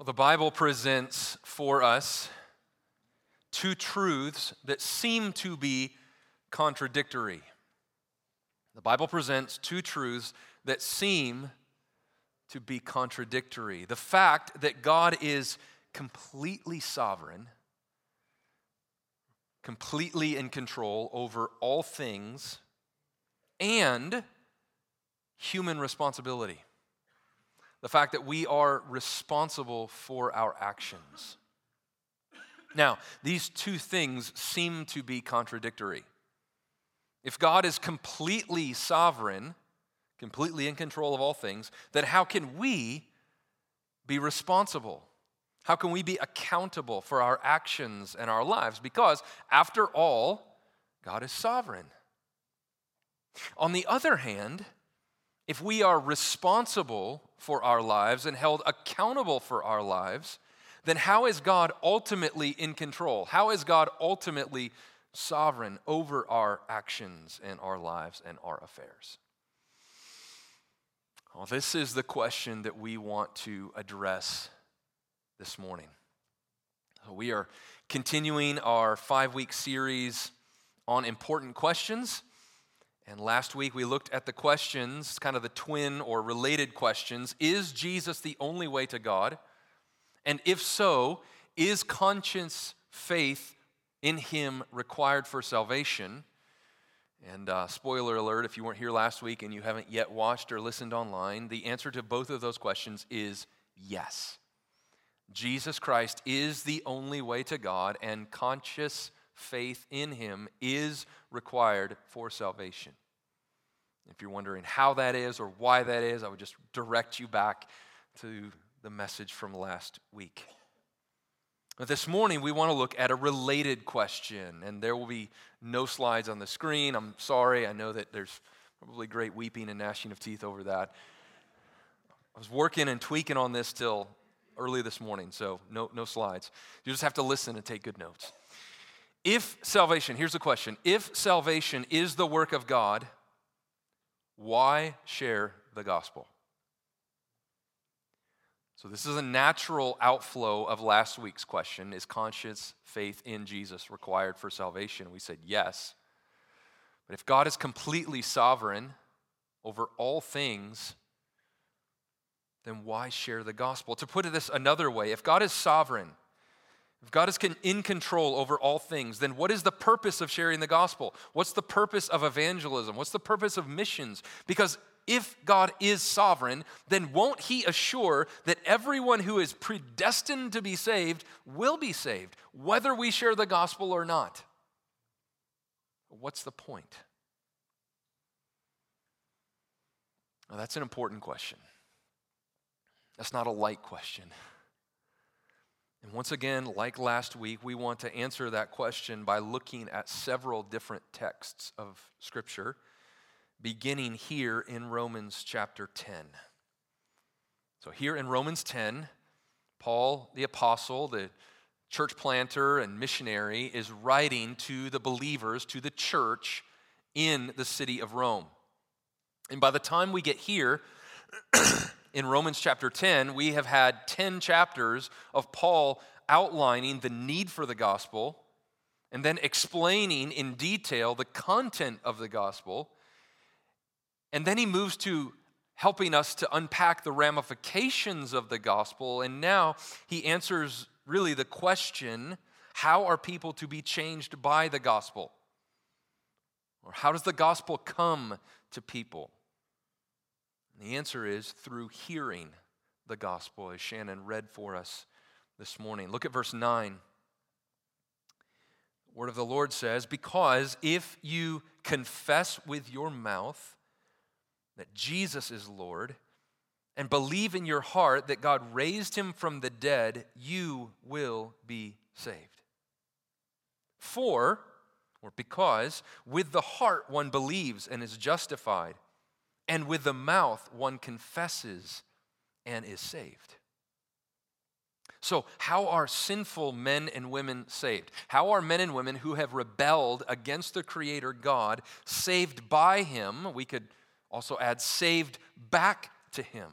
Well, the Bible presents for us two truths that seem to be contradictory. The Bible presents two truths that seem to be contradictory. The fact that God is completely sovereign, completely in control over all things, and human responsibility the fact that we are responsible for our actions. Now, these two things seem to be contradictory. If God is completely sovereign, completely in control of all things, then how can we be responsible? How can we be accountable for our actions and our lives? Because, after all, God is sovereign. On the other hand, if we are responsible for our lives and held accountable for our lives, then how is God ultimately in control? How is God ultimately sovereign over our actions and our lives and our affairs? Well, this is the question that we want to address this morning. We are continuing our five week series on important questions. And last week we looked at the questions, kind of the twin or related questions. Is Jesus the only way to God? And if so, is conscience faith in Him required for salvation? And uh, spoiler alert, if you weren't here last week and you haven't yet watched or listened online, the answer to both of those questions is yes. Jesus Christ is the only way to God, and conscious faith in Him is required for salvation. If you're wondering how that is or why that is, I would just direct you back to the message from last week. But this morning, we want to look at a related question, and there will be no slides on the screen. I'm sorry, I know that there's probably great weeping and gnashing of teeth over that. I was working and tweaking on this till early this morning, so no, no slides. You just have to listen and take good notes. If salvation, here's the question if salvation is the work of God, why share the gospel? So, this is a natural outflow of last week's question Is conscious faith in Jesus required for salvation? We said yes. But if God is completely sovereign over all things, then why share the gospel? To put it this another way, if God is sovereign, if God is in control over all things, then what is the purpose of sharing the gospel? What's the purpose of evangelism? What's the purpose of missions? Because if God is sovereign, then won't He assure that everyone who is predestined to be saved will be saved, whether we share the gospel or not? What's the point? Well, that's an important question. That's not a light question. And once again, like last week, we want to answer that question by looking at several different texts of Scripture, beginning here in Romans chapter 10. So, here in Romans 10, Paul, the apostle, the church planter and missionary, is writing to the believers, to the church in the city of Rome. And by the time we get here, in Romans chapter 10, we have had 10 chapters of Paul outlining the need for the gospel and then explaining in detail the content of the gospel. And then he moves to helping us to unpack the ramifications of the gospel. And now he answers really the question how are people to be changed by the gospel? Or how does the gospel come to people? And the answer is through hearing the gospel, as Shannon read for us this morning. Look at verse 9. The word of the Lord says, Because if you confess with your mouth that Jesus is Lord, and believe in your heart that God raised him from the dead, you will be saved. For, or because, with the heart one believes and is justified and with the mouth one confesses and is saved. So, how are sinful men and women saved? How are men and women who have rebelled against the Creator God saved by Him? We could also add saved back to Him.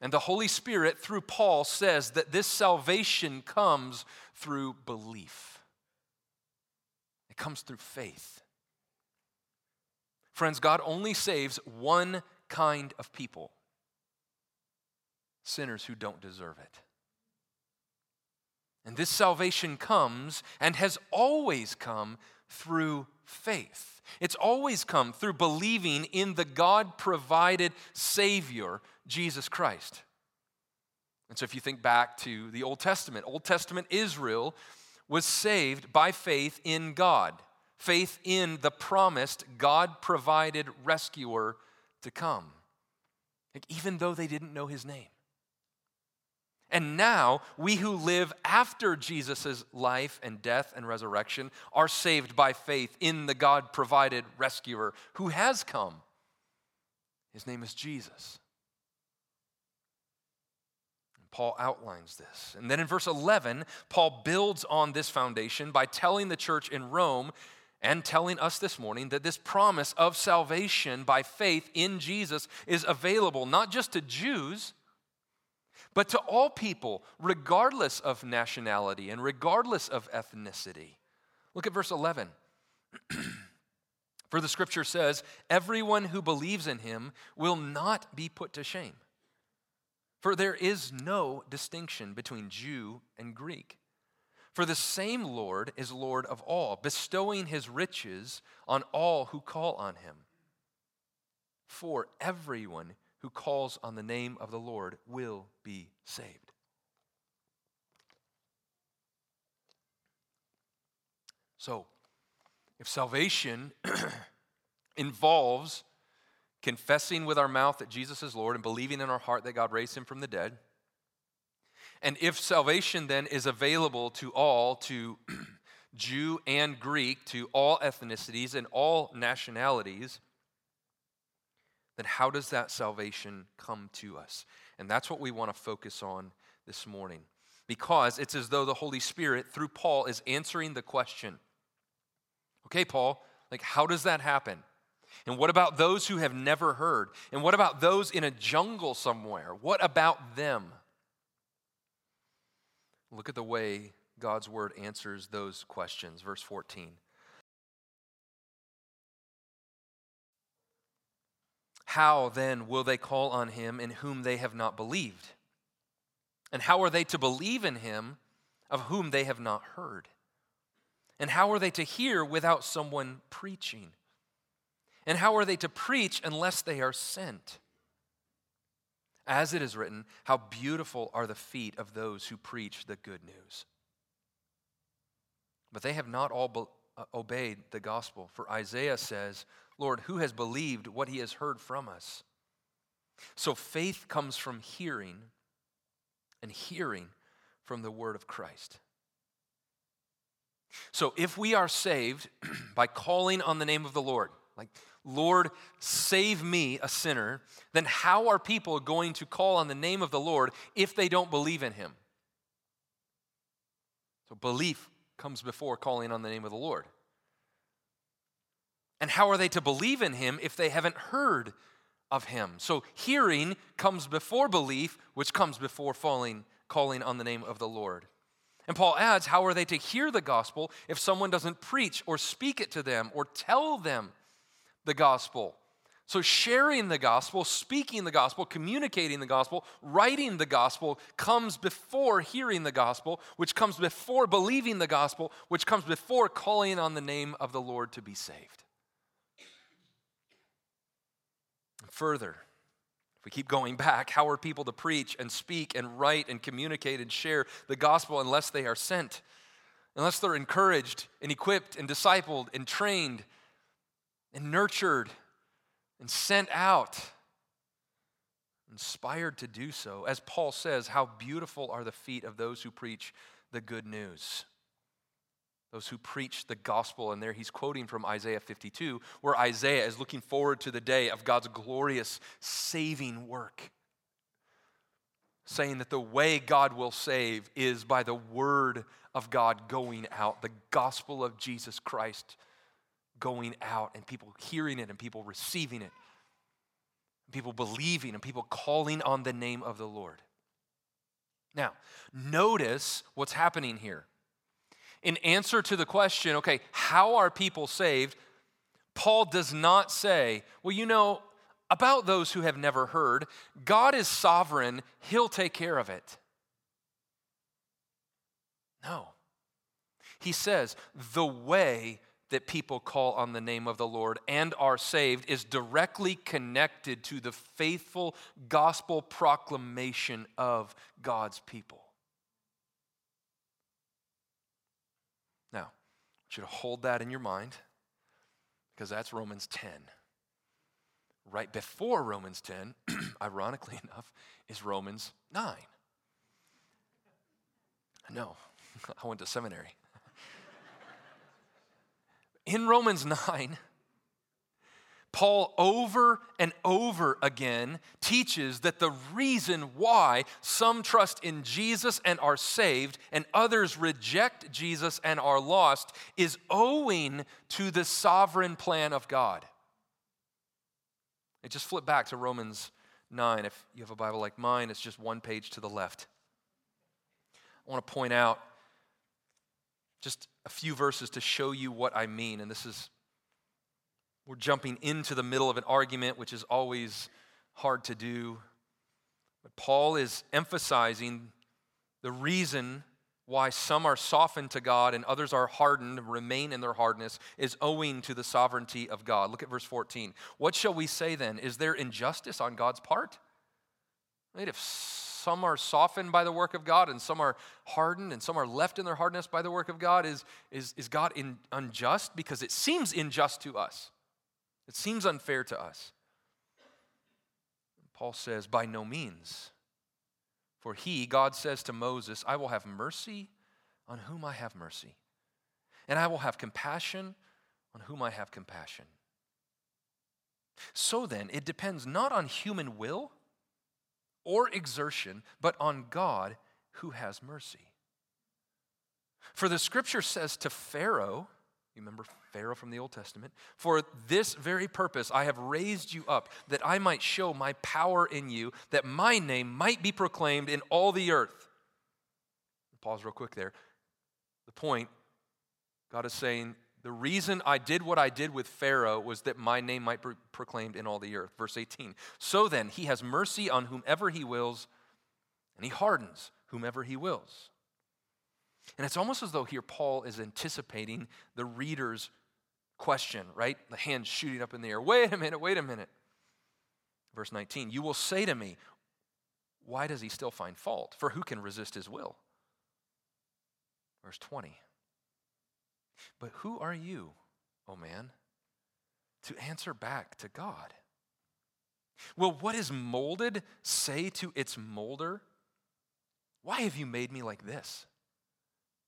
And the Holy Spirit, through Paul, says that this salvation comes through belief, it comes through faith. Friends, God only saves one kind of people sinners who don't deserve it. And this salvation comes and has always come through faith. It's always come through believing in the God provided Savior, Jesus Christ. And so, if you think back to the Old Testament, Old Testament Israel was saved by faith in God, faith in the promised God provided rescuer to come, like, even though they didn't know his name. And now, we who live after Jesus' life and death and resurrection are saved by faith in the God provided rescuer who has come. His name is Jesus. Paul outlines this. And then in verse 11, Paul builds on this foundation by telling the church in Rome and telling us this morning that this promise of salvation by faith in Jesus is available not just to Jews but to all people, regardless of nationality and regardless of ethnicity. Look at verse 11. For the scripture says, Everyone who believes in him will not be put to shame. For there is no distinction between Jew and Greek. For the same Lord is Lord of all, bestowing his riches on all who call on him. For everyone who calls on the name of the Lord will be saved. So, if salvation involves confessing with our mouth that Jesus is Lord and believing in our heart that God raised him from the dead, and if salvation then is available to all, to Jew and Greek, to all ethnicities and all nationalities, then how does that salvation come to us? And that's what we want to focus on this morning. Because it's as though the Holy Spirit, through Paul, is answering the question okay, Paul, like, how does that happen? And what about those who have never heard? And what about those in a jungle somewhere? What about them? Look at the way God's word answers those questions. Verse 14. How then will they call on him in whom they have not believed? And how are they to believe in him of whom they have not heard? And how are they to hear without someone preaching? And how are they to preach unless they are sent? As it is written, how beautiful are the feet of those who preach the good news. But they have not all be- uh, obeyed the gospel. For Isaiah says, Lord, who has believed what he has heard from us? So faith comes from hearing, and hearing from the word of Christ. So if we are saved by calling on the name of the Lord, like, Lord, save me, a sinner, then how are people going to call on the name of the Lord if they don't believe in him? So belief comes before calling on the name of the Lord. And how are they to believe in him if they haven't heard of him? So hearing comes before belief, which comes before falling, calling on the name of the Lord. And Paul adds, how are they to hear the gospel if someone doesn't preach or speak it to them or tell them the gospel? So, sharing the gospel, speaking the gospel, communicating the gospel, writing the gospel comes before hearing the gospel, which comes before believing the gospel, which comes before calling on the name of the Lord to be saved. Further, if we keep going back, how are people to preach and speak and write and communicate and share the gospel unless they are sent? Unless they're encouraged and equipped and discipled and trained and nurtured and sent out, inspired to do so. As Paul says, how beautiful are the feet of those who preach the good news those who preach the gospel. And there he's quoting from Isaiah 52, where Isaiah is looking forward to the day of God's glorious saving work. Saying that the way God will save is by the word of God going out, the gospel of Jesus Christ going out, and people hearing it and people receiving it, people believing, and people calling on the name of the Lord. Now, notice what's happening here. In answer to the question, okay, how are people saved? Paul does not say, well, you know, about those who have never heard, God is sovereign, He'll take care of it. No. He says, the way that people call on the name of the Lord and are saved is directly connected to the faithful gospel proclamation of God's people. Now, want you to hold that in your mind because that's Romans 10. Right before Romans 10, ironically enough, is Romans 9. No, I went to seminary in Romans 9, Paul over and over again teaches that the reason why some trust in Jesus and are saved and others reject Jesus and are lost is owing to the sovereign plan of God. It just flip back to Romans 9. If you have a Bible like mine, it's just one page to the left. I want to point out just a few verses to show you what I mean. And this is, we're jumping into the middle of an argument, which is always hard to do. But Paul is emphasizing the reason why some are softened to God and others are hardened, remain in their hardness, is owing to the sovereignty of God. Look at verse 14. What shall we say then? Is there injustice on God's part? If some are softened by the work of God and some are hardened and some are left in their hardness by the work of God. Is, is, is God in, unjust? Because it seems unjust to us, it seems unfair to us. Paul says, By no means. For he, God says to Moses, I will have mercy on whom I have mercy, and I will have compassion on whom I have compassion. So then, it depends not on human will or exertion, but on God who has mercy. For the scripture says to Pharaoh, you remember Pharaoh from the Old Testament, for this very purpose I have raised you up, that I might show my power in you, that my name might be proclaimed in all the earth. Pause real quick there. The point God is saying, the reason I did what I did with Pharaoh was that my name might be proclaimed in all the earth. Verse 18. So then, he has mercy on whomever he wills, and he hardens whomever he wills. And it's almost as though here Paul is anticipating the reader's question, right? The hand shooting up in the air. Wait a minute, wait a minute. Verse 19. You will say to me, Why does he still find fault? For who can resist his will? Verse 20. But who are you, O oh man, to answer back to God? Will what is molded say to its molder, Why have you made me like this?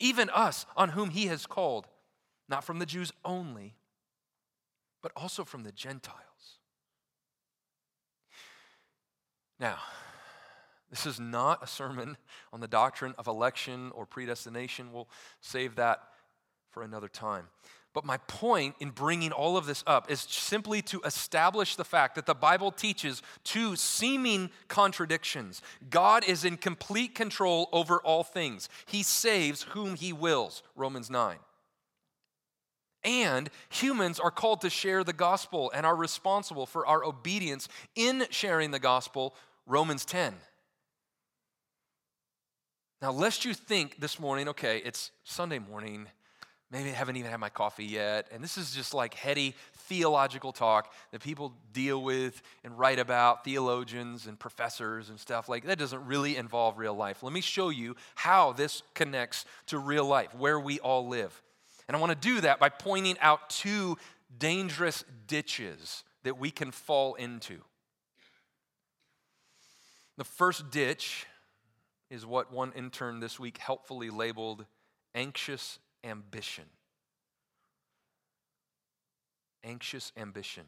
Even us, on whom he has called, not from the Jews only, but also from the Gentiles. Now, this is not a sermon on the doctrine of election or predestination. We'll save that for another time. But my point in bringing all of this up is simply to establish the fact that the Bible teaches two seeming contradictions. God is in complete control over all things, He saves whom He wills, Romans 9. And humans are called to share the gospel and are responsible for our obedience in sharing the gospel, Romans 10. Now, lest you think this morning, okay, it's Sunday morning, maybe I haven't even had my coffee yet, and this is just like heady theological talk that people deal with and write about, theologians and professors and stuff like that doesn't really involve real life. Let me show you how this connects to real life, where we all live. And I want to do that by pointing out two dangerous ditches that we can fall into. The first ditch is what one intern this week helpfully labeled anxious ambition. Anxious ambition.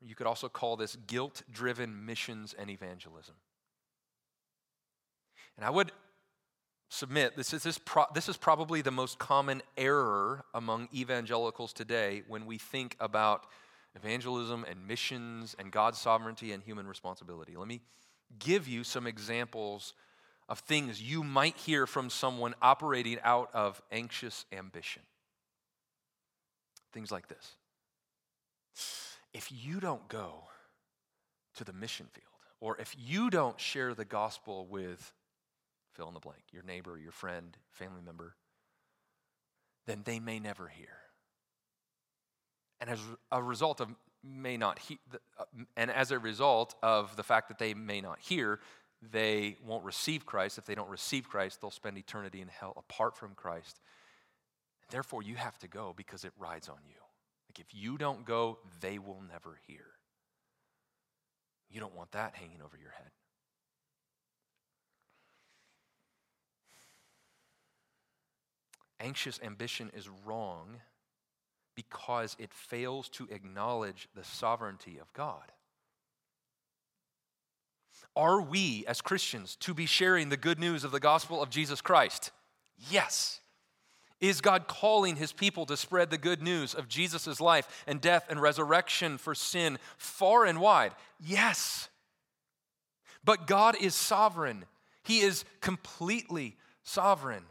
You could also call this guilt driven missions and evangelism. And I would submit this is, this, pro, this is probably the most common error among evangelicals today when we think about evangelism and missions and God's sovereignty and human responsibility. Let me give you some examples of things you might hear from someone operating out of anxious ambition. Things like this If you don't go to the mission field, or if you don't share the gospel with fill in the blank, your neighbor, your friend, family member, then they may never hear. And as a result of may not he, uh, and as a result of the fact that they may not hear, they won't receive Christ. If they don't receive Christ, they'll spend eternity in hell apart from Christ. Therefore, you have to go because it rides on you. Like if you don't go, they will never hear. You don't want that hanging over your head. Anxious ambition is wrong because it fails to acknowledge the sovereignty of God. Are we, as Christians, to be sharing the good news of the gospel of Jesus Christ? Yes. Is God calling his people to spread the good news of Jesus' life and death and resurrection for sin far and wide? Yes. But God is sovereign, He is completely sovereign.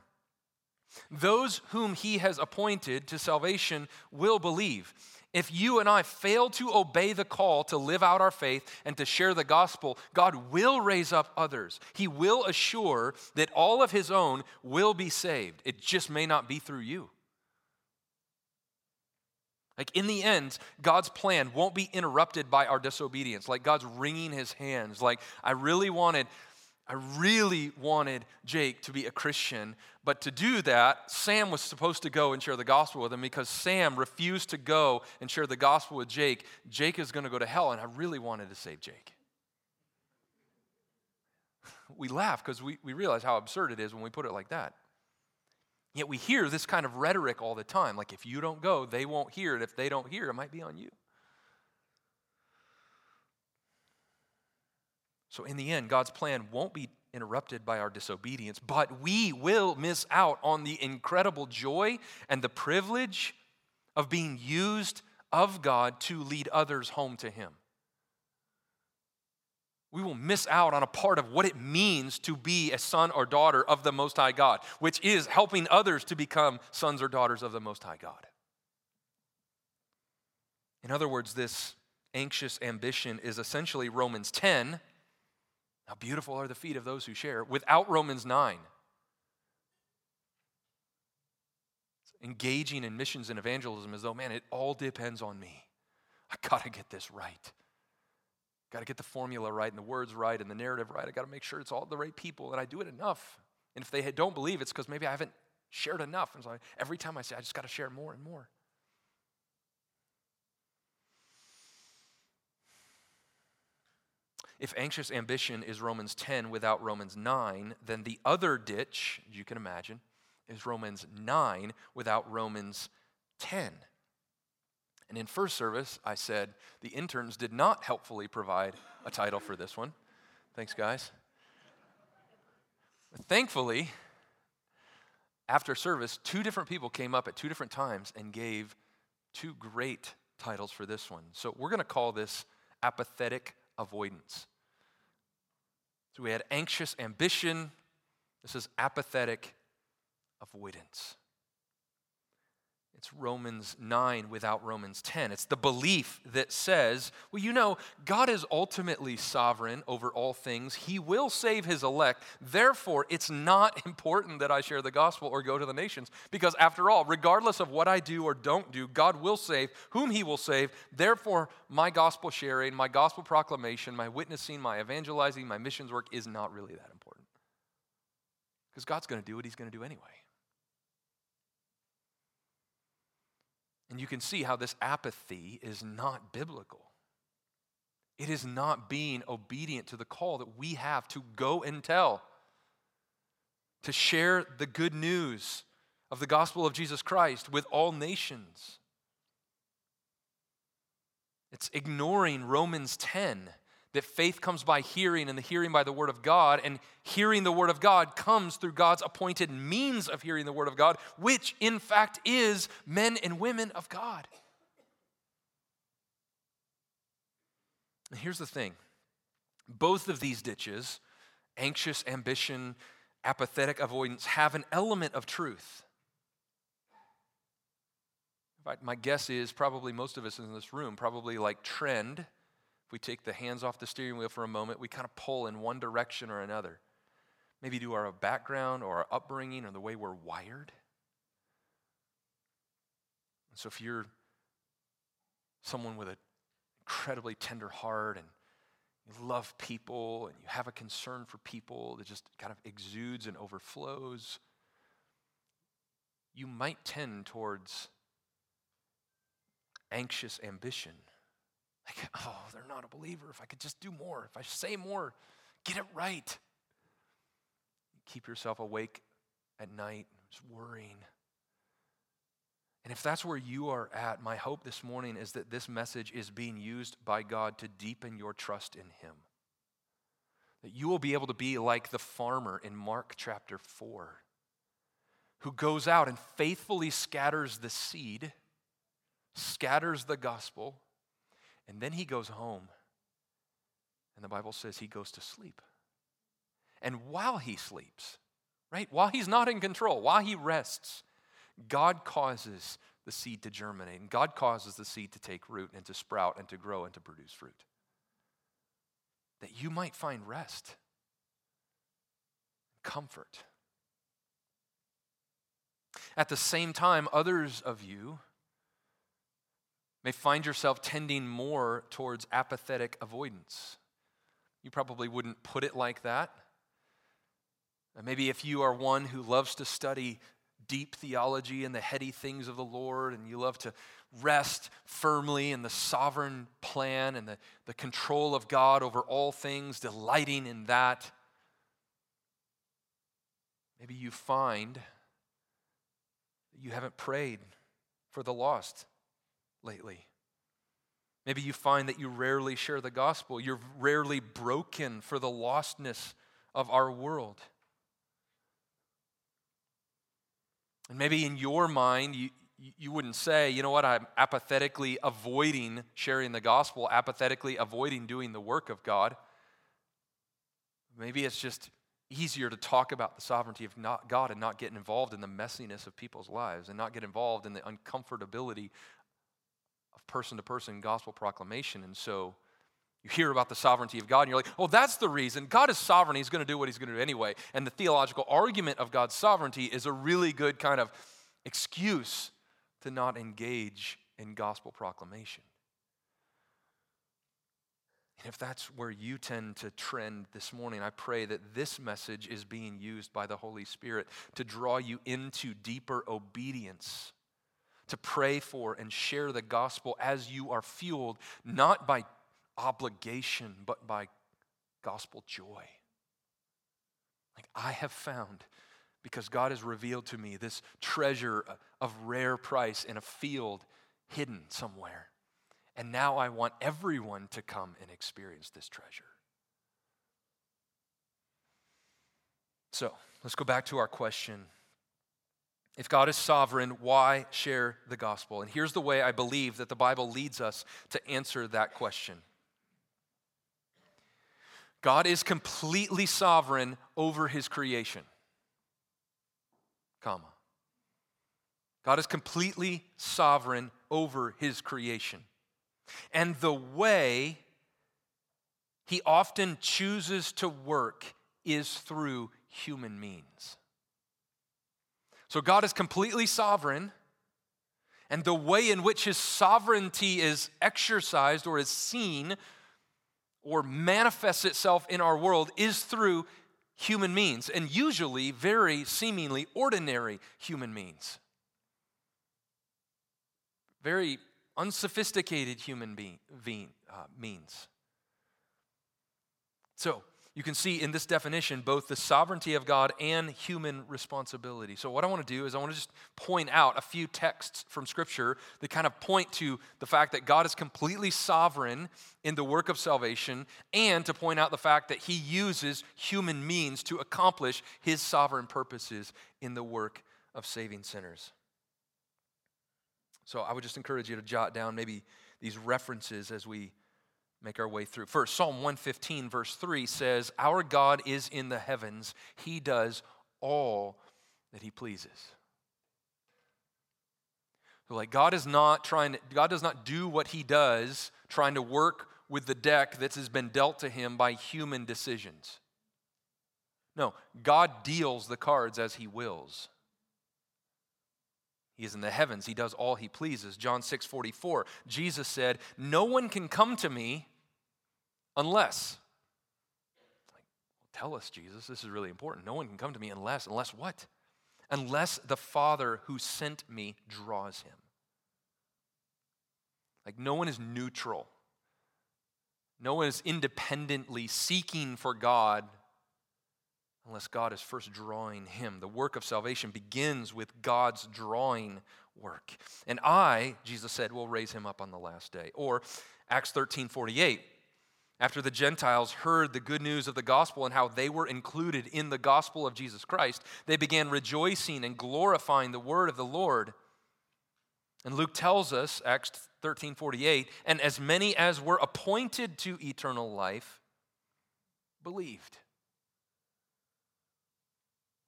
Those whom he has appointed to salvation will believe. If you and I fail to obey the call to live out our faith and to share the gospel, God will raise up others. He will assure that all of his own will be saved. It just may not be through you. Like in the end, God's plan won't be interrupted by our disobedience. Like God's wringing his hands. Like, I really wanted I really wanted Jake to be a Christian, but to do that, Sam was supposed to go and share the gospel with him because Sam refused to go and share the gospel with Jake. Jake is going to go to hell, and I really wanted to save Jake. We laugh because we, we realize how absurd it is when we put it like that. Yet we hear this kind of rhetoric all the time like, if you don't go, they won't hear, and if they don't hear, it might be on you. So, in the end, God's plan won't be interrupted by our disobedience, but we will miss out on the incredible joy and the privilege of being used of God to lead others home to Him. We will miss out on a part of what it means to be a son or daughter of the Most High God, which is helping others to become sons or daughters of the Most High God. In other words, this anxious ambition is essentially Romans 10 how beautiful are the feet of those who share without Romans 9. Engaging in missions and evangelism as though, man, it all depends on me. I got to get this right. Got to get the formula right and the words right and the narrative right. I got to make sure it's all the right people and I do it enough. And if they don't believe, it's because maybe I haven't shared enough. And so every time I say, I just got to share more and more. If anxious ambition is Romans 10 without Romans 9, then the other ditch, you can imagine, is Romans 9 without Romans 10. And in first service, I said the interns did not helpfully provide a title for this one. Thanks, guys. Thankfully, after service, two different people came up at two different times and gave two great titles for this one. So we're going to call this apathetic avoidance. So we had anxious ambition. This is apathetic avoidance. It's Romans 9 without Romans 10. It's the belief that says, well, you know, God is ultimately sovereign over all things. He will save his elect. Therefore, it's not important that I share the gospel or go to the nations. Because after all, regardless of what I do or don't do, God will save whom he will save. Therefore, my gospel sharing, my gospel proclamation, my witnessing, my evangelizing, my missions work is not really that important. Because God's going to do what he's going to do anyway. And you can see how this apathy is not biblical. It is not being obedient to the call that we have to go and tell, to share the good news of the gospel of Jesus Christ with all nations. It's ignoring Romans 10 that faith comes by hearing and the hearing by the word of God, and hearing the word of God comes through God's appointed means of hearing the word of God, which in fact is men and women of God. And here's the thing both of these ditches, anxious ambition, apathetic avoidance, have an element of truth. My guess is probably most of us in this room, probably like trend, we take the hands off the steering wheel for a moment, we kind of pull in one direction or another. Maybe due our background or our upbringing or the way we're wired. And so if you're someone with an incredibly tender heart and you love people and you have a concern for people that just kind of exudes and overflows, you might tend towards anxious ambition. Like, oh, they're not a believer. If I could just do more, if I say more, get it right. keep yourself awake at night, just worrying. And if that's where you are at, my hope this morning is that this message is being used by God to deepen your trust in Him. That you will be able to be like the farmer in Mark chapter 4, who goes out and faithfully scatters the seed scatters the gospel, and then he goes home. And the Bible says he goes to sleep. And while he sleeps, right, while he's not in control, while he rests, God causes the seed to germinate, and God causes the seed to take root and to sprout and to grow and to produce fruit. That you might find rest, comfort. At the same time, others of you may find yourself tending more towards apathetic avoidance. You probably wouldn't put it like that. Maybe if you are one who loves to study deep theology and the heady things of the Lord, and you love to rest firmly in the sovereign plan and the, the control of God over all things, delighting in that, maybe you find that you haven't prayed for the lost lately. Maybe you find that you rarely share the gospel. You're rarely broken for the lostness of our world. And maybe in your mind, you, you wouldn't say, you know what, I'm apathetically avoiding sharing the gospel, apathetically avoiding doing the work of God. Maybe it's just easier to talk about the sovereignty of God and not get involved in the messiness of people's lives and not get involved in the uncomfortability person to person gospel proclamation. And so you hear about the sovereignty of God and you're like, oh, that's the reason. God is sovereign. He's going to do what he's going to do anyway. And the theological argument of God's sovereignty is a really good kind of excuse to not engage in gospel proclamation. And if that's where you tend to trend this morning, I pray that this message is being used by the Holy Spirit to draw you into deeper obedience to pray for and share the gospel as you are fueled not by obligation, but by gospel joy. Like I have found, because God has revealed to me this treasure uh, of rare price in a field hidden somewhere. And now I want everyone to come and experience this treasure. So let's go back to our question if God is sovereign, why share the gospel? And here's the way I believe that the Bible leads us to answer that question God is completely sovereign over his creation. Comma. God is completely sovereign over his creation. And the way he often chooses to work is through human means. So God is completely sovereign, and the way in which his sovereignty is exercised or is seen or manifests itself in our world is through human means, and usually very seemingly ordinary human means. Very unsophisticated human uh, means. So, you can see in this definition both the sovereignty of God and human responsibility. So, what I want to do is I want to just point out a few texts from Scripture that kind of point to the fact that God is completely sovereign in the work of salvation and to point out the fact that He uses human means to accomplish His sovereign purposes in the work of saving sinners. So, I would just encourage you to jot down maybe these references as we make our way through. First, Psalm 115, verse 3 says, Our God is in the heavens, He does all that He pleases. So, like, God is not trying to, God does not do what He does trying to work with the deck that has been dealt to Him by human decisions. No, God deals the cards as He wills. He is in the heavens. He does all he pleases. John 6 44. Jesus said, No one can come to me unless. Like, tell us, Jesus, this is really important. No one can come to me unless, unless what? Unless the Father who sent me draws him. Like, no one is neutral. No one is independently seeking for God unless God is first drawing him. The work of salvation begins with God's drawing work. And I, Jesus said, will raise him up on the last day. Or Acts 13 48. After the Gentiles heard the good news of the gospel and how they were included in the gospel of Jesus Christ, they began rejoicing and glorifying the word of the Lord. And Luke tells us, Acts 13 48, and as many as were appointed to eternal life believed.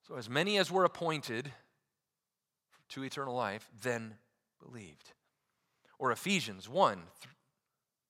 So, as many as were appointed to eternal life then believed. Or Ephesians 1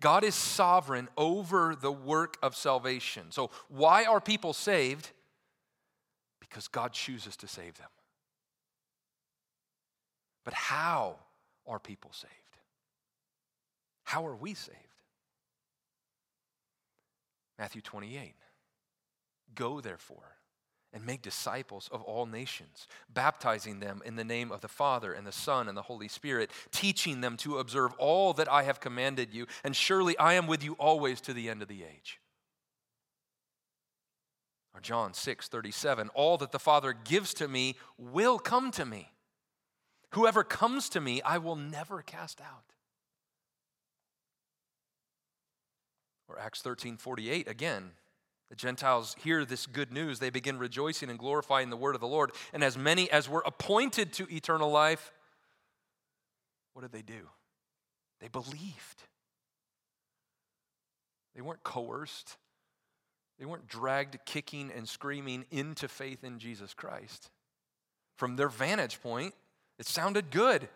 God is sovereign over the work of salvation. So, why are people saved? Because God chooses to save them. But how are people saved? How are we saved? Matthew 28. Go, therefore and make disciples of all nations, baptizing them in the name of the Father and the Son and the Holy Spirit, teaching them to observe all that I have commanded you, and surely I am with you always to the end of the age. Or John 6 37, all that the Father gives to me will come to me. Whoever comes to me, I will never cast out. Or Acts 13 48, again, the Gentiles hear this good news. They begin rejoicing and glorifying the word of the Lord. And as many as were appointed to eternal life, what did they do? They believed. They weren't coerced, they weren't dragged kicking and screaming into faith in Jesus Christ. From their vantage point, it sounded good.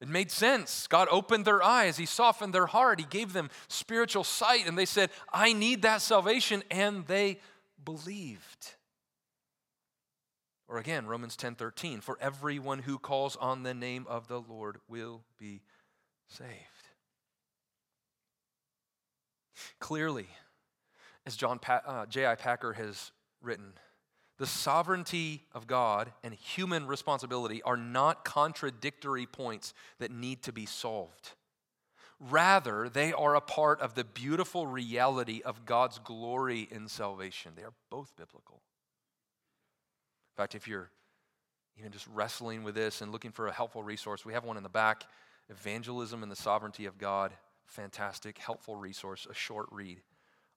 It made sense. God opened their eyes, He softened their heart, He gave them spiritual sight, and they said, I need that salvation, and they believed. Or again, Romans 10 13, for everyone who calls on the name of the Lord will be saved. Clearly, as John pa- uh, J.I. Packer has written, the sovereignty of God and human responsibility are not contradictory points that need to be solved. Rather, they are a part of the beautiful reality of God's glory in salvation. They are both biblical. In fact, if you're even just wrestling with this and looking for a helpful resource, we have one in the back Evangelism and the Sovereignty of God. Fantastic, helpful resource, a short read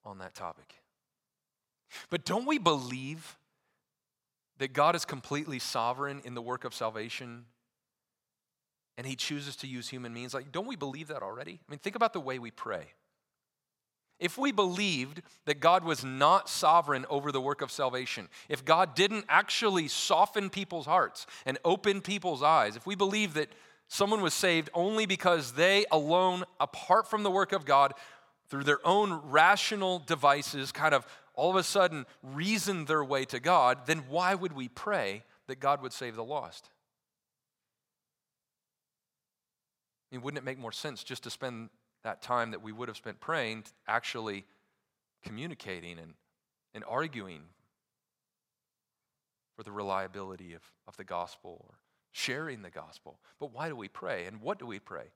on that topic. But don't we believe that God is completely sovereign in the work of salvation and he chooses to use human means. Like, don't we believe that already? I mean, think about the way we pray. If we believed that God was not sovereign over the work of salvation, if God didn't actually soften people's hearts and open people's eyes, if we believed that someone was saved only because they alone, apart from the work of God, through their own rational devices, kind of all of a sudden reason their way to God, then why would we pray that God would save the lost? I mean, wouldn't it make more sense just to spend that time that we would have spent praying actually communicating and, and arguing for the reliability of, of the gospel or sharing the gospel? But why do we pray? And what do we pray?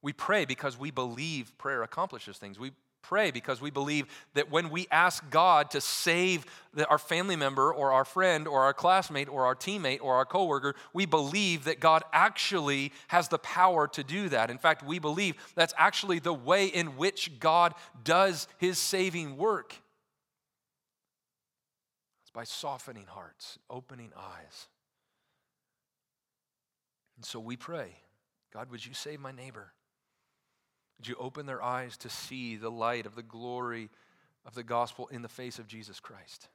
We pray because we believe prayer accomplishes things. We pray because we believe that when we ask God to save the, our family member or our friend or our classmate or our teammate or our coworker, we believe that God actually has the power to do that. In fact, we believe that's actually the way in which God does his saving work. It's by softening hearts, opening eyes. And so we pray, God, would you save my neighbor? Would you open their eyes to see the light of the glory of the gospel in the face of Jesus Christ?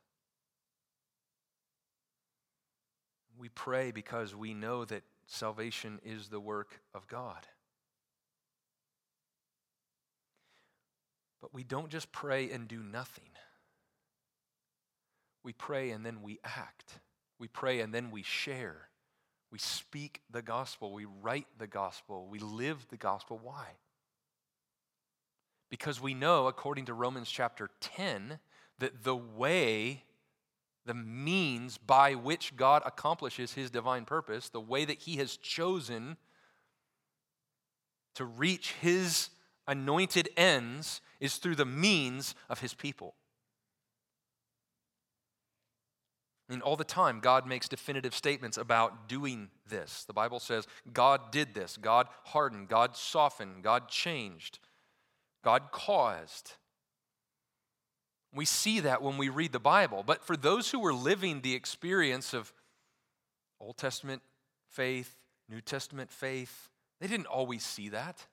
We pray because we know that salvation is the work of God. But we don't just pray and do nothing. We pray and then we act. We pray and then we share. We speak the gospel. We write the gospel. We live the gospel. Why? Because we know, according to Romans chapter 10, that the way, the means by which God accomplishes his divine purpose, the way that he has chosen to reach his anointed ends, is through the means of his people. Mean, all the time, God makes definitive statements about doing this. The Bible says God did this, God hardened, God softened, God changed. God caused. We see that when we read the Bible. But for those who were living the experience of Old Testament faith, New Testament faith, they didn't always see that.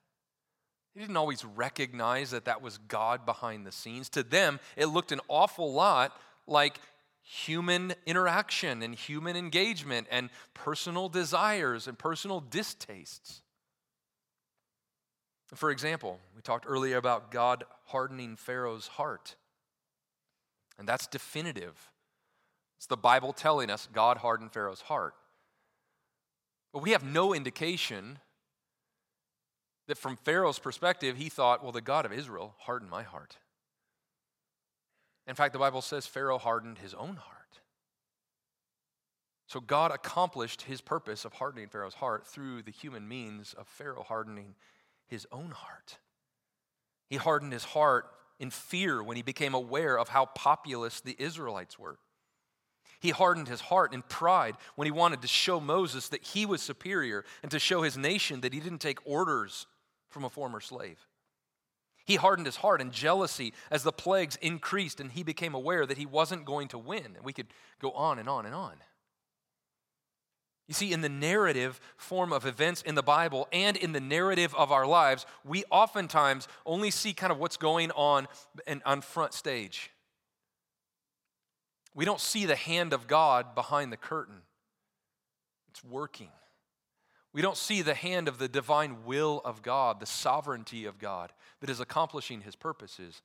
They didn't always recognize that that was God behind the scenes. To them, it looked an awful lot like human interaction and human engagement and personal desires and personal distastes. For example, we talked earlier about God hardening Pharaoh's heart. And that's definitive. It's the Bible telling us God hardened Pharaoh's heart. But we have no indication that from Pharaoh's perspective, he thought, well, the God of Israel hardened my heart. In fact, the Bible says Pharaoh hardened his own heart. So God accomplished his purpose of hardening Pharaoh's heart through the human means of Pharaoh hardening his own heart. He hardened his heart in fear when he became aware of how populous the Israelites were. He hardened his heart in pride when he wanted to show Moses that he was superior and to show his nation that he didn't take orders from a former slave. He hardened his heart in jealousy as the plagues increased and he became aware that he wasn't going to win. And we could go on and on and on. You see, in the narrative form of events in the Bible and in the narrative of our lives, we oftentimes only see kind of what's going on on front stage. We don't see the hand of God behind the curtain. It's working. We don't see the hand of the divine will of God, the sovereignty of God that is accomplishing his purposes.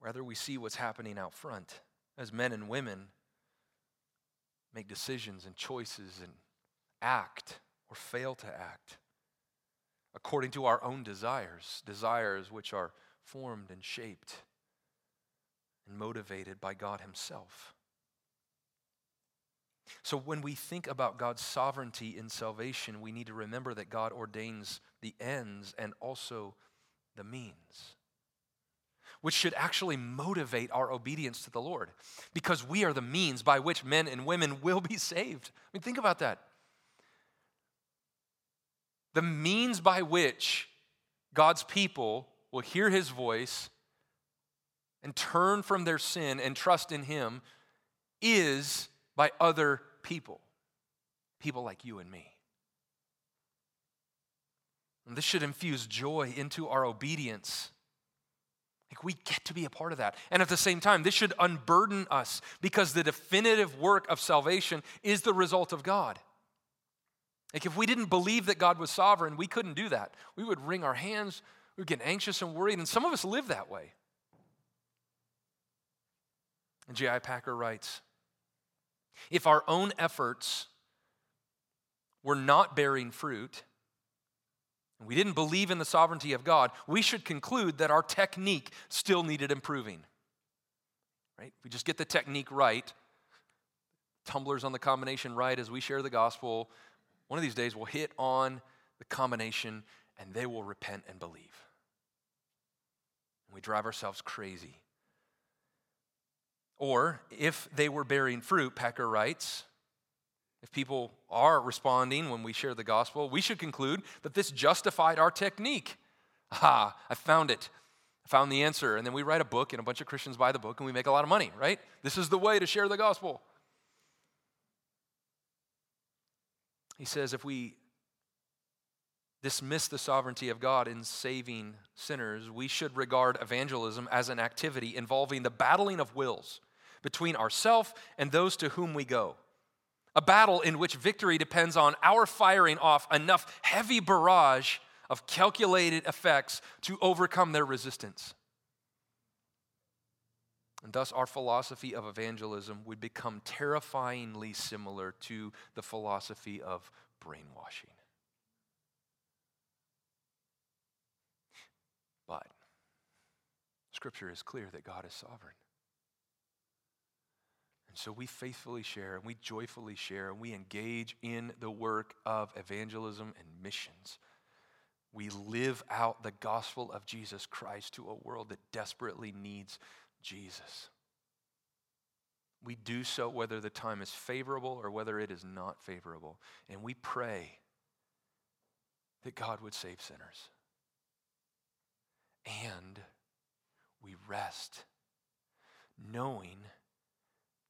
Rather, we see what's happening out front as men and women make decisions and choices and act or fail to act according to our own desires, desires which are formed and shaped and motivated by God Himself. So, when we think about God's sovereignty in salvation, we need to remember that God ordains the ends and also the means which should actually motivate our obedience to the Lord because we are the means by which men and women will be saved. I mean, think about that. The means by which God's people will hear his voice and turn from their sin and trust in him is by other people, people like you and me. And this should infuse joy into our obedience like we get to be a part of that. And at the same time, this should unburden us because the definitive work of salvation is the result of God. Like if we didn't believe that God was sovereign, we couldn't do that. We would wring our hands, we would get anxious and worried, and some of us live that way. And J.I. Packer writes If our own efforts were not bearing fruit, we didn't believe in the sovereignty of God, we should conclude that our technique still needed improving. Right? We just get the technique right, tumblers on the combination right as we share the gospel, one of these days we'll hit on the combination and they will repent and believe. And we drive ourselves crazy. Or if they were bearing fruit, Packer writes, if people are responding when we share the gospel, we should conclude that this justified our technique. Ah, I found it. I found the answer. And then we write a book, and a bunch of Christians buy the book, and we make a lot of money, right? This is the way to share the gospel. He says if we dismiss the sovereignty of God in saving sinners, we should regard evangelism as an activity involving the battling of wills between ourself and those to whom we go. A battle in which victory depends on our firing off enough heavy barrage of calculated effects to overcome their resistance. And thus, our philosophy of evangelism would become terrifyingly similar to the philosophy of brainwashing. But Scripture is clear that God is sovereign. So we faithfully share and we joyfully share and we engage in the work of evangelism and missions. We live out the gospel of Jesus Christ to a world that desperately needs Jesus. We do so whether the time is favorable or whether it is not favorable. And we pray that God would save sinners. And we rest knowing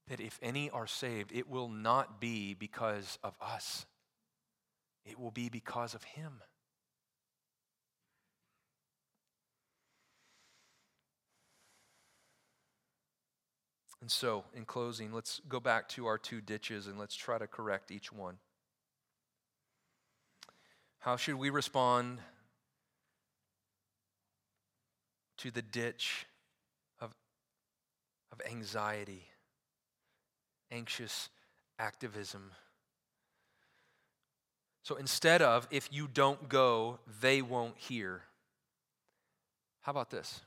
that if any are saved, it will not be because of us, it will be because of Him. And so, in closing, let's go back to our two ditches and let's try to correct each one. How should we respond to the ditch of, of anxiety, anxious activism? So instead of, if you don't go, they won't hear, how about this?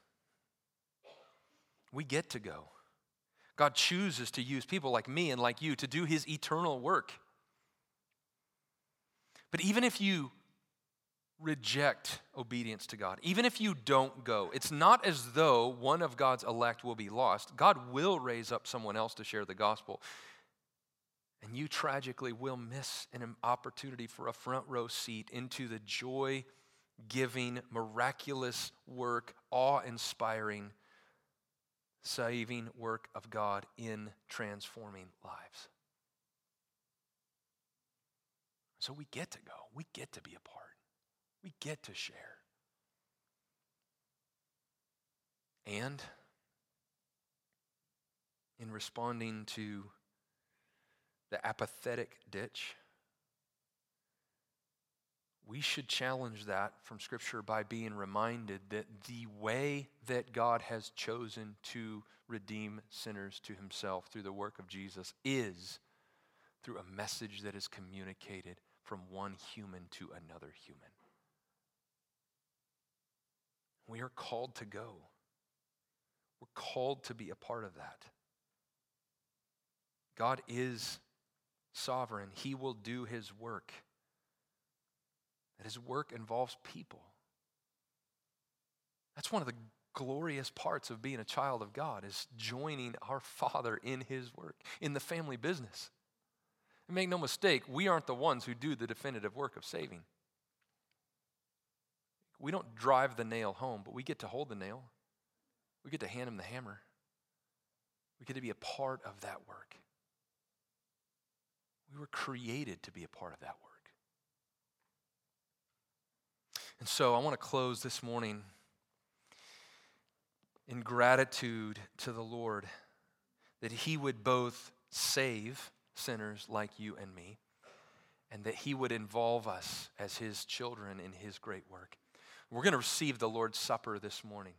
We get to go. God chooses to use people like me and like you to do his eternal work. But even if you reject obedience to God, even if you don't go, it's not as though one of God's elect will be lost. God will raise up someone else to share the gospel. And you tragically will miss an opportunity for a front row seat into the joy giving, miraculous work, awe inspiring saving work of God in transforming lives. So we get to go, we get to be a part, we get to share. And in responding to the apathetic ditch, we should challenge that from Scripture by being reminded that the way that God has chosen to redeem sinners to Himself through the work of Jesus is through a message that is communicated from one human to another human. We are called to go. We're called to be a part of that. God is sovereign, He will do His work that his work involves people. That's one of the glorious parts of being a child of God is joining our Father in his work, in the family business. And make no mistake, we aren't the ones who do the definitive work of saving. We don't drive the nail home, but we get to hold the nail. We get to hand him the hammer. We get to be a part of that work. We were created to be a part of that work. And so I want to close this morning in gratitude to the Lord that He would both save sinners like you and me, and that He would involve us as His children in His great work. We're going to receive the Lord's Supper this morning.